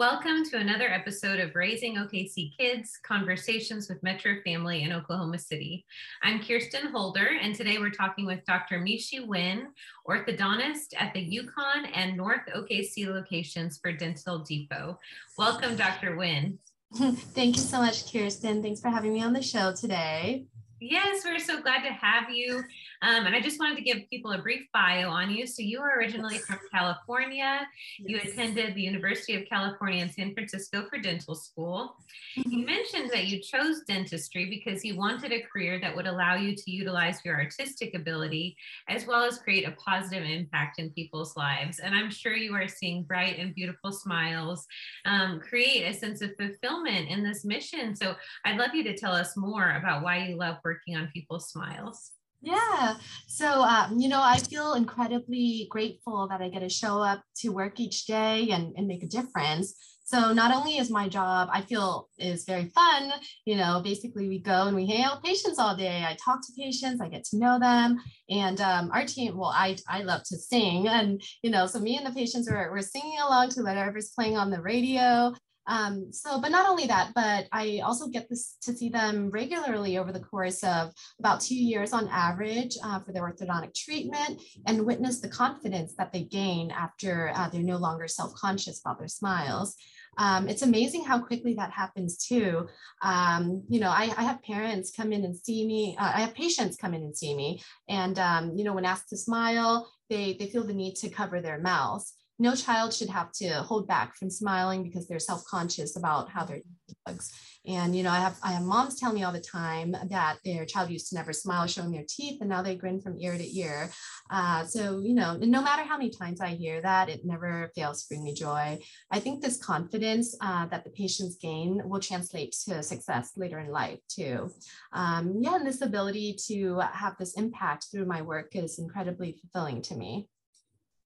Welcome to another episode of Raising OKC Kids Conversations with Metro Family in Oklahoma City. I'm Kirsten Holder, and today we're talking with Dr. Mychi Nguyen, orthodontist at the Yukon and North OKC locations for Dental Depot. Welcome, Dr. Wynn. Thank you so much, Kirsten. Thanks for having me on the show today. Yes, we're so glad to have you. Um, and I just wanted to give people a brief bio on you. So, you are originally from California. You attended the University of California in San Francisco for dental school. Mm-hmm. You mentioned that you chose dentistry because you wanted a career that would allow you to utilize your artistic ability as well as create a positive impact in people's lives. And I'm sure you are seeing bright and beautiful smiles um, create a sense of fulfillment in this mission. So, I'd love you to tell us more about why you love working on people's smiles. Yeah. So, um, you know, I feel incredibly grateful that I get to show up to work each day and, and make a difference. So not only is my job, I feel is very fun, you know, basically we go and we hang out patients all day. I talk to patients, I get to know them. And um, our team, well, I, I love to sing. And, you know, so me and the patients are, we're singing along to whatever's playing on the radio. Um, so, but not only that, but I also get this to see them regularly over the course of about two years on average uh, for their orthodontic treatment and witness the confidence that they gain after uh, they're no longer self-conscious about their smiles. Um, it's amazing how quickly that happens too. Um, you know, I, I, have parents come in and see me. Uh, I have patients come in and see me, and um, you know, when asked to smile, they they feel the need to cover their mouths no child should have to hold back from smiling because they're self-conscious about how their bugs. And you know, I have I have moms tell me all the time that their child used to never smile, showing their teeth, and now they grin from ear to ear. Uh, so you know, no matter how many times I hear that, it never fails to bring me joy. I think this confidence uh, that the patients gain will translate to success later in life too. Um, yeah, and this ability to have this impact through my work is incredibly fulfilling to me.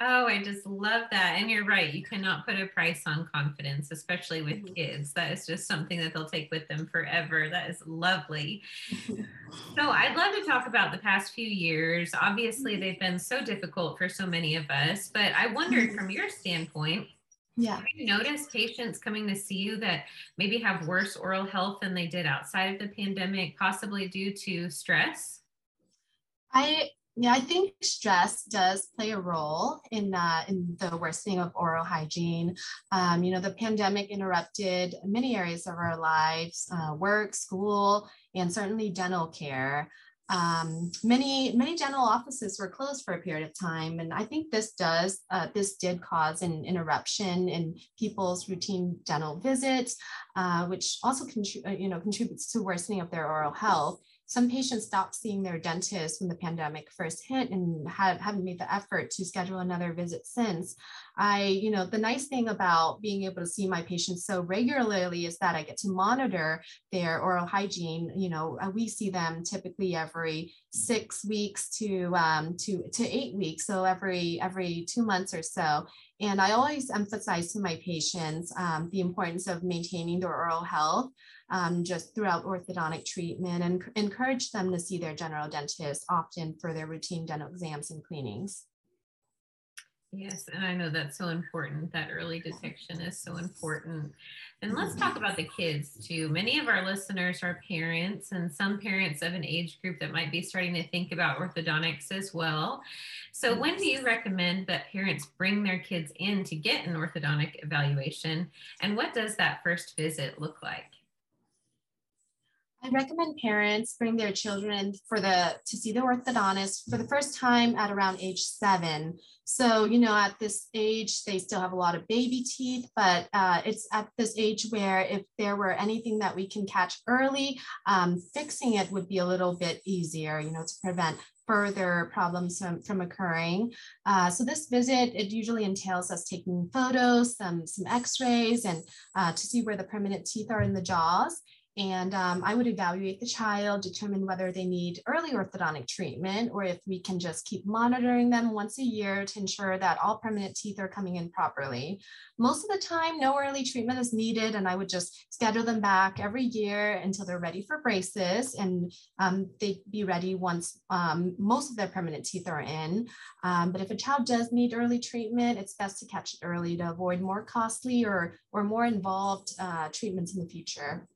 Oh, I just love that. And you're right. You cannot put a price on confidence, especially with mm-hmm. kids. That is just something that they'll take with them forever. That is lovely. so, I'd love to talk about the past few years. Obviously, mm-hmm. they've been so difficult for so many of us, but I wondered mm-hmm. from your standpoint, yeah. Have you noticed patients coming to see you that maybe have worse oral health than they did outside of the pandemic, possibly due to stress? I yeah, I think stress does play a role in in the worsening of oral hygiene. Um, you know, the pandemic interrupted many areas of our lives, uh, work, school, and certainly dental care. Um, many many dental offices were closed for a period of time, and I think this does uh, this did cause an interruption in people's routine dental visits, uh, which also contri- uh, you know contributes to worsening of their oral health some patients stopped seeing their dentist when the pandemic first hit and have, haven't made the effort to schedule another visit since. I, you know, the nice thing about being able to see my patients so regularly is that I get to monitor their oral hygiene. You know, uh, we see them typically every six weeks to um, to to eight weeks, so every every two months or so. And I always emphasize to my patients um, the importance of maintaining their oral health um, just throughout orthodontic treatment and encourage them to see their general dentist often for their routine dental exams and cleanings. Yes, and I know that's so important. That early detection is so important. And let's talk about the kids too. Many of our listeners are parents, and some parents of an age group that might be starting to think about orthodontics as well. So, when do you recommend that parents bring their kids in to get an orthodontic evaluation? And what does that first visit look like? I recommend parents bring their children for the to see the orthodontist for the first time at around age seven. So you know, at this age, they still have a lot of baby teeth, but uh, it's at this age where if there were anything that we can catch early, um, fixing it would be a little bit easier. You know, to prevent further problems from, from occurring. Uh, so this visit, it usually entails us taking photos, some, some x-rays, and uh, to see where the permanent teeth are in the jaws. And um, I would evaluate the child, determine whether they need early orthodontic treatment or if we can just keep monitoring them once a year to ensure that all permanent teeth are coming in properly. Most of the time, no early treatment is needed, and I would just schedule them back every year until they're ready for braces, and um, they'd be ready once um, most of their permanent teeth are in. Um, but if a child does need early treatment, it's best to catch it early to avoid more costly or, or more involved uh, treatments in the future.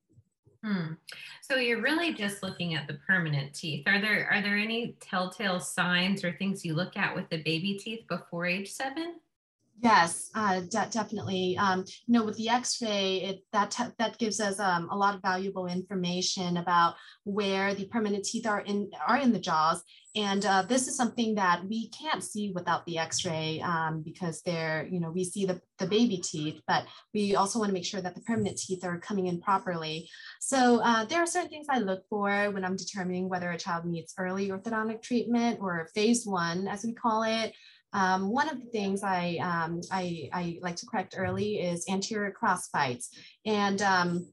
Hmm. So you're really just looking at the permanent teeth. Are there are there any telltale signs or things you look at with the baby teeth before age seven? Yes, uh, de- definitely. Um, you know, with the X-ray, it that te- that gives us um, a lot of valuable information about where the permanent teeth are in are in the jaws, and uh, this is something that we can't see without the X-ray um, because they're, you know, we see the the baby teeth, but we also want to make sure that the permanent teeth are coming in properly. So uh, there are certain things I look for when I'm determining whether a child needs early orthodontic treatment or phase one, as we call it. Um, one of the things I, um, I, I, like to correct early is anterior cross bites. And um,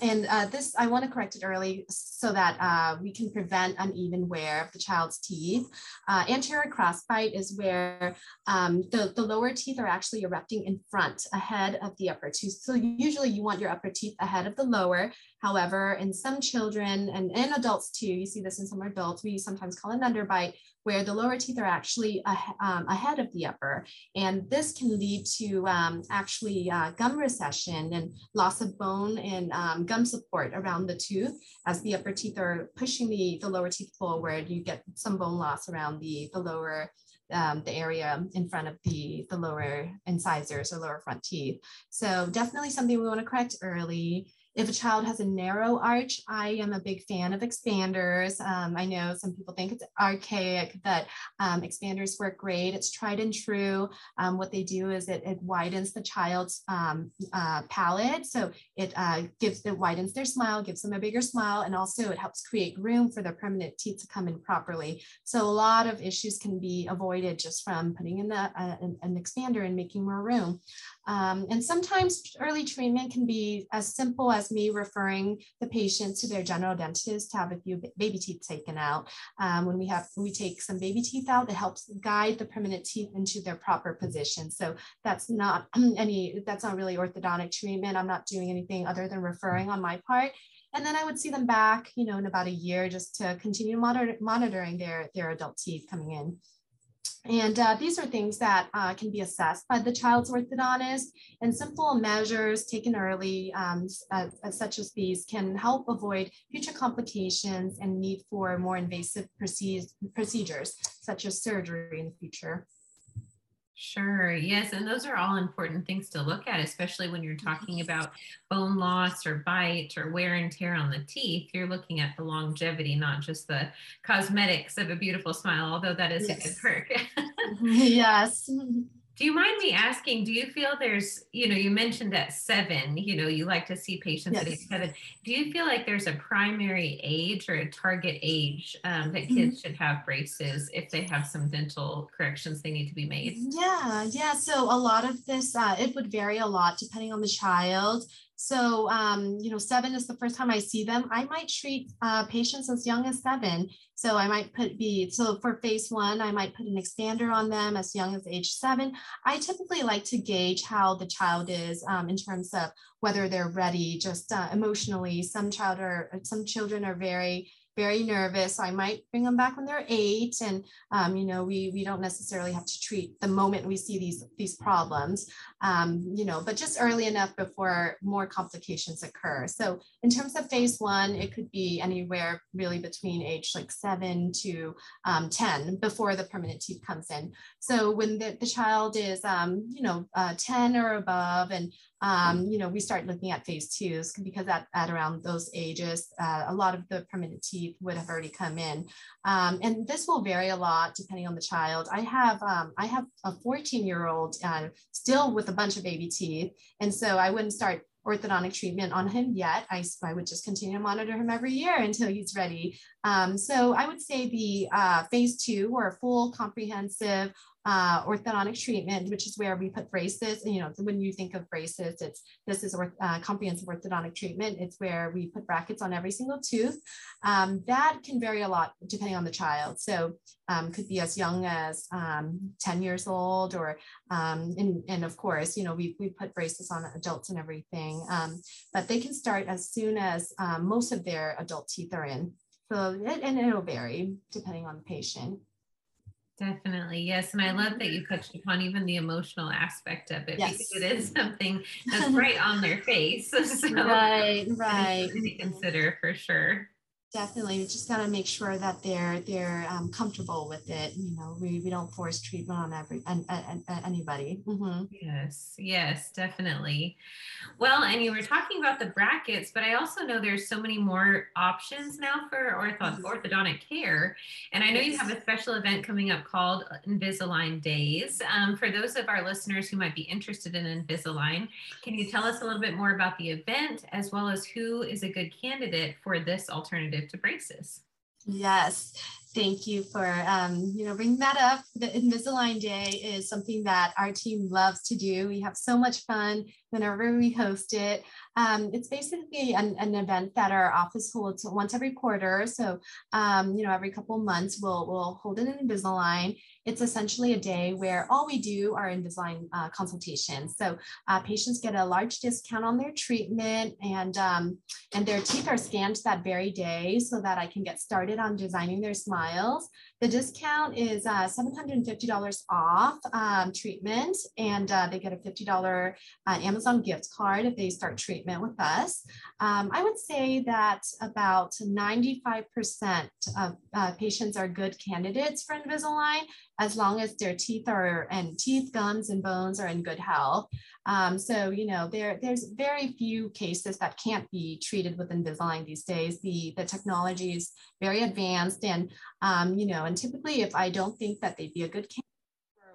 and uh, this, I want to correct it early so that uh, we can prevent uneven wear of the child's teeth. Uh, anterior crossbite is where um, the, the lower teeth are actually erupting in front ahead of the upper tooth. So usually you want your upper teeth ahead of the lower. However, in some children and, in adults too, you see this in some adults, we sometimes call an underbite, where the lower teeth are actually um, ahead of the upper. And this can lead to um, actually uh, gum recession and loss of bone and um, gum support around the tooth. As the upper teeth are pushing the, the lower teeth forward, you get some bone loss around the, the lower um, the area in front of the, the lower incisors or lower front teeth. So definitely something we want to correct early. If a child has a narrow arch, I am a big fan of expanders. Um, I know some people think it's archaic, but um, expanders work great. It's tried and true. Um, what they do is it, it widens the child's um, uh, palate. So it uh, gives, it widens their smile, gives them a bigger smile, and also it helps create room for their permanent teeth to come in properly. So a lot of issues can be avoided just from putting in the, uh, an, an, expander and making more room. Um, and sometimes early treatment can be as simple as me referring the patient to their general dentist to have a few baby teeth taken out. Um, when we have when we take some baby teeth out, it helps guide the permanent teeth into their proper position. So that's not any that's not really orthodontic treatment. I'm not doing anything other than referring on my part. And then I would see them back, you know, in about a year just to continue monitor, monitoring their, their adult teeth coming in. And uh, these are things that uh, can be assessed by the child's orthodontist and simple measures taken early, um, uh, such as these, can help avoid future complications and need for more invasive procedures, such as surgery in the future. Sure. Yes. And those are all important things to look at, especially when you're talking about bone loss or bite or wear and tear on the teeth. You're looking at the longevity, not just the cosmetics of a beautiful smile, although that is yes. a good perk. yes. Do you mind me asking, do you feel there's, you know, you mentioned at seven, you know, you like to see patients yes. at age seven. Do you feel like there's a primary age or a target age um, that kids mm-hmm. should have braces if they have some dental corrections they need to be made? Yeah, yeah. So a lot of this, uh, it would vary a lot depending on the child. So, um, you know, seven is the first time I see them. I might treat uh, patients as young as seven. So I might put be, so for phase one, I might put an expander on them as young as age seven. I typically like to gauge how the child is um, in terms of whether they're ready just uh, emotionally. Some child are, some children are very very nervous. So I might bring them back when they're eight. And, um, you know, we, we don't necessarily have to treat the moment we see these, these problems, um, you know, but just early enough before more complications occur. So in terms of phase one, it could be anywhere really between age like seven to um, 10 before the permanent teeth comes in. So when the, the child is, um, you know, uh, 10 or above and um, you know, we start looking at phase twos because at, at around those ages, uh, a lot of the permanent teeth would have already come in. Um, and this will vary a lot depending on the child. I have, um, I have a 14 year old uh, still with a bunch of baby teeth. And so I wouldn't start orthodontic treatment on him yet. I, I would just continue to monitor him every year until he's ready. Um, so I would say the uh, phase two or full comprehensive uh, orthodontic treatment, which is where we put braces. And, you know, when you think of braces, it's this is orth, uh, comprehensive orthodontic treatment. It's where we put brackets on every single tooth. Um, that can vary a lot depending on the child. So um, could be as young as um, 10 years old or, um, and, and of course, you know, we, we put braces on adults and everything, um, but they can start as soon as um, most of their adult teeth are in. So, and it'll vary depending on the patient. Definitely, yes. And I love that you mm-hmm. touched upon even the emotional aspect of it yes. because it is something that's right on their face. So right, right. To mm-hmm. consider for sure. Definitely, we just got to make sure that they're they're um, comfortable with it. You know, we, we don't force treatment on every on, on, on anybody. Mm-hmm. Yes, yes, definitely. Well, and you were talking about the brackets, but I also know there's so many more options now for ortho- mm-hmm. orthodontic care. And I know you have a special event coming up called Invisalign Days. Um, for those of our listeners who might be interested in Invisalign, can you tell us a little bit more about the event as well as who is a good candidate for this alternative? To braces. Yes, thank you for um, you know bringing that up. The Invisalign Day is something that our team loves to do. We have so much fun whenever we host it. Um, it's basically an, an, event that our office holds once every quarter. So um, you know every couple months we'll we'll hold an Invisalign. It's essentially a day where all we do are Invisalign uh, consultations. So uh, patients get a large discount on their treatment and, um, and their teeth are scanned that very day so that I can get started on designing their smiles. The discount is uh, $750 off um, treatment, and uh, they get a $50 uh, Amazon gift card if they start treatment with us. Um, I would say that about 95% of uh, patients are good candidates for Invisalign as long as their teeth are and teeth, gums, and bones are in good health. Um, so, you know, there, there's very few cases that can't be treated with Invisalign these days. The, the technology is very advanced and, um, you know, and typically if I don't think that they'd be a good candidate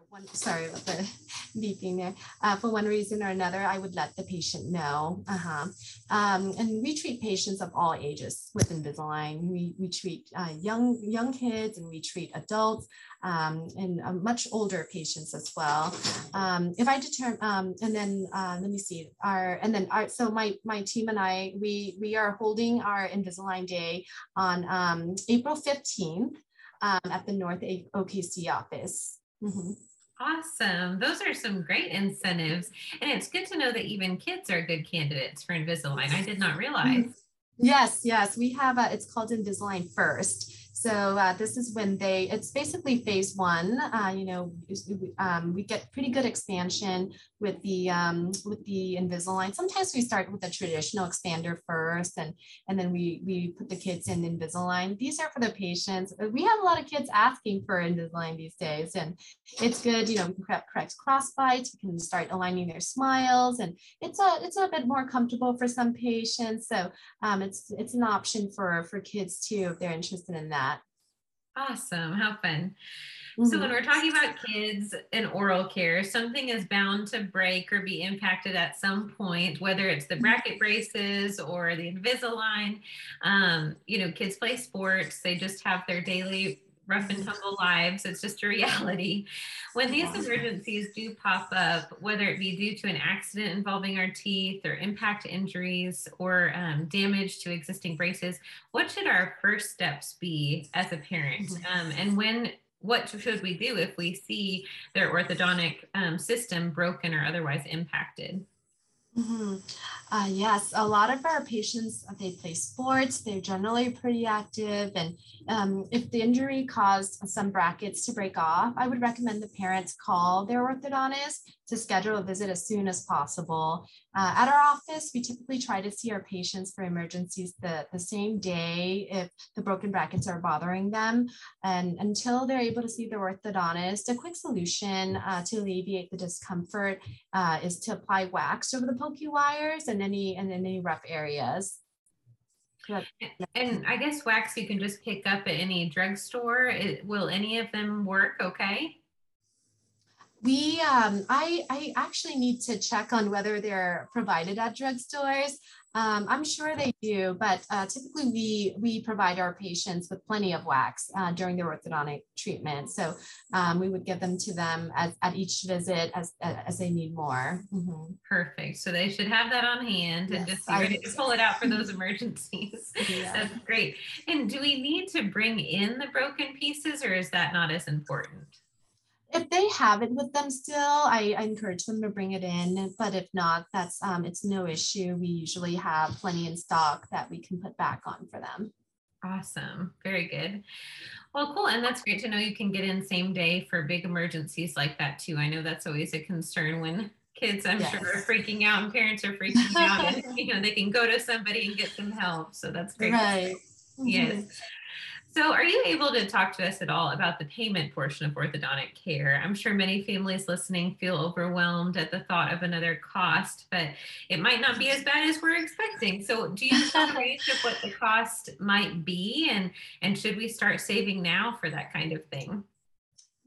one, sorry about the beeping there. Uh, for one reason or another, I would let the patient know. Uh-huh. Um, and we treat patients of all ages with Invisalign. We, we treat uh, young young kids and we treat adults um, and uh, much older patients as well. Um, if I determine, um, and then uh, let me see, our and then our, so my my team and I we we are holding our Invisalign Day on um, April fifteenth. Um, at the North OKC office. Mm-hmm. Awesome. Those are some great incentives. And it's good to know that even kids are good candidates for Invisalign. I did not realize. Yes, yes. We have a, it's called Invisalign First. So uh, this is when they, it's basically phase one. Uh, you know, um, we get pretty good expansion with the um, with the Invisalign. Sometimes we start with a traditional expander first, and and then we we put the kids in Invisalign. These are for the patients. We have a lot of kids asking for Invisalign these days, and it's good. You know, we can correct, correct cross bites. We can start aligning their smiles, and it's a it's a bit more comfortable for some patients. So um, it's it's an option for for kids too if they're interested in that. Awesome. How fun. Mm-hmm. So, when we're talking about kids and oral care, something is bound to break or be impacted at some point, whether it's the mm-hmm. bracket braces or the Invisalign. Um, you know, kids play sports, they just have their daily rough and tumble lives. It's just a reality. When these emergencies do pop up, whether it be due to an accident involving our teeth or impact injuries or um, damage to existing braces, what should our first steps be as a parent? Mm-hmm. Um, and when what should we do if we see their orthodontic um, system broken or otherwise impacted? Mm-hmm. Uh, yes, a lot of our patients, they play sports, they're generally pretty active. And um, if the injury caused some brackets to break off, I would recommend the parents call their orthodontist to schedule a visit as soon as possible. Uh, at our office, we typically try to see our patients for emergencies the, the same day if the broken brackets are bothering them. And until they're able to see their orthodontist, a quick solution uh, to alleviate the discomfort uh, is to apply wax over the pokey wires and any and any rough areas. And I guess wax you can just pick up at any drugstore. Will any of them work okay? We, um, I, I actually need to check on whether they're provided at drugstores. Um, I'm sure they do, but uh, typically we we provide our patients with plenty of wax uh, during their orthodontic treatment. So um, we would give them to them as, at each visit as as they need more. Mm-hmm. Perfect. So they should have that on hand yes, and just be ready to pull it out for those emergencies. Yeah. That's great. And do we need to bring in the broken pieces, or is that not as important? If they have it with them still, I, I, encourage them to bring it in. But if not, that's um, it's no issue. We usually have plenty in stock that we can put back on for them. Awesome. Very good. Well, cool. And that's great to know you can get in same day for big emergencies like that too. I know that's always a concern when kids, I'm yes. sure, are freaking out and parents are freaking out. and, you know, they can go to somebody and get some help. So that's great. Right. Yes. Mm-hmm. So, are you able to talk to us at all about the payment portion of orthodontic care? I'm sure many families listening feel overwhelmed at the thought of another cost, but it might not be as bad as we're expecting. So, do you have a range of what the cost might be, and and should we start saving now for that kind of thing?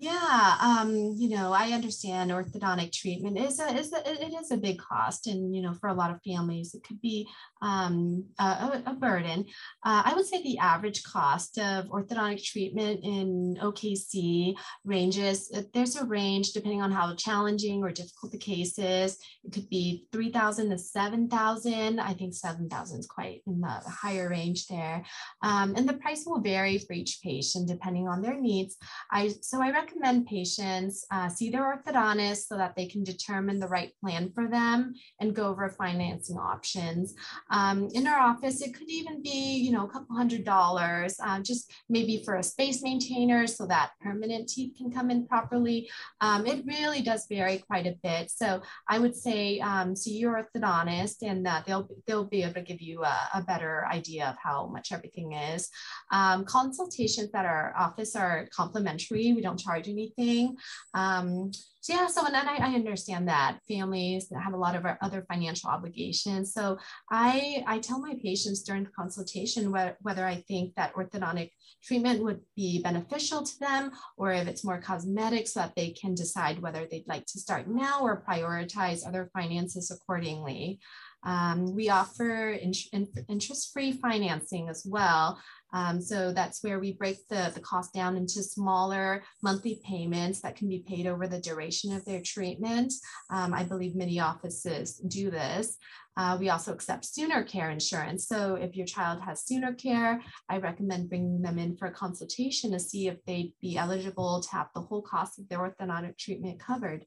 Yeah, um, you know, I understand orthodontic treatment is a, is a, it is a big cost, and you know, for a lot of families, it could be um, a, a, burden. Uh, I would say the average cost of orthodontic treatment in OKC ranges. Uh, there's a range depending on how challenging or difficult the case is. It could be three thousand to seven thousand. I think seven thousand is quite in the, higher range there, um, and the price will vary for each patient depending on their needs. I so I recommend recommend patients uh, see their orthodontist so that they can determine the right plan for them and go over financing options. Um, in our office, it could even be, you know, a couple hundred dollars, uh, just maybe for a space maintainer so that permanent teeth can come in properly. Um, it really does vary quite a bit. So I would say um, see your orthodontist and uh, they'll, they'll be able to give you a, a better idea of how much everything is. Um, consultations at our office are complimentary. We don't charge anything. Um, so yeah, so and then I, I understand that families have a lot of other financial obligations. So I I tell my patients during the consultation whether, whether I think that orthodontic treatment would be beneficial to them or if it's more cosmetic so that they can decide whether they'd like to start now or prioritize other finances accordingly. Um, we offer in, in, interest-free financing as well. Um, so that's where we break the, the cost down into smaller monthly payments that can be paid over the duration of their treatment. Um, I believe many offices do this. Uh, we also accept SoonerCare insurance. So if your child has SoonerCare, I recommend bringing them in for a consultation to see if they'd be eligible to have the whole cost of their orthodontic treatment covered.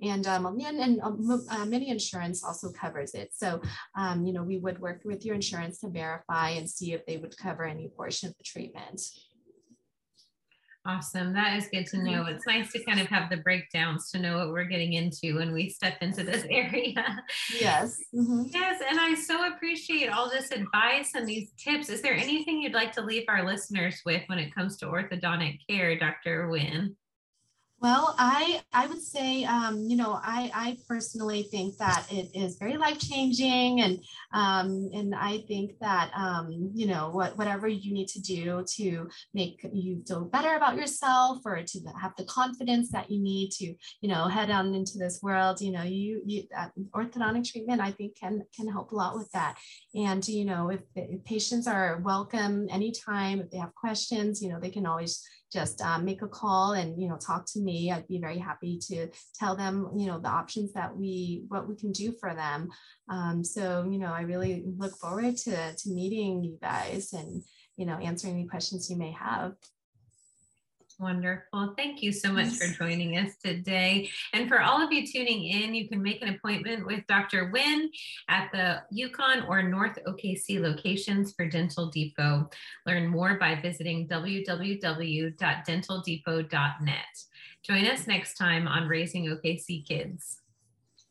And, um, and, and um, uh, many insurance also covers it. So, um, you know, we would work with your insurance to verify and see if they would cover any portion of the treatment. Awesome. That is good to know. Mm-hmm. It's nice to kind of have the breakdowns to know what we're getting into when we step into this area. Yes. Mm-hmm. Yes. And I so appreciate all this advice and these tips. Is there anything you'd like to leave our listeners with when it comes to orthodontic care, Dr. Nguyen? Well, I I would say, um, you know, I I personally think that it is very life changing, and um, and I think that um, you know what whatever you need to do to make you feel better about yourself or to have the confidence that you need to you know head on into this world, you know, you you uh, orthodontic treatment I think can can help a lot with that. And you know, if, if patients are welcome anytime, if they have questions, you know, they can always just um, make a call and you know talk to me. I'd be very happy to tell them you know the options that we what we can do for them. Um, so you know i really look forward to to meeting you guys and you know answering any questions you may have Wonderful. Thank you so much for joining us today. And for all of you tuning in, you can make an appointment with Dr. Nguyen at the Yukon or North OKC locations for Dental Depot. Learn more by visiting www.dentaldepot.net. Join us next time on Raising OKC Kids.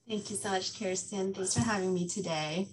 Thank you so much, Kirsten. Thanks for having me today.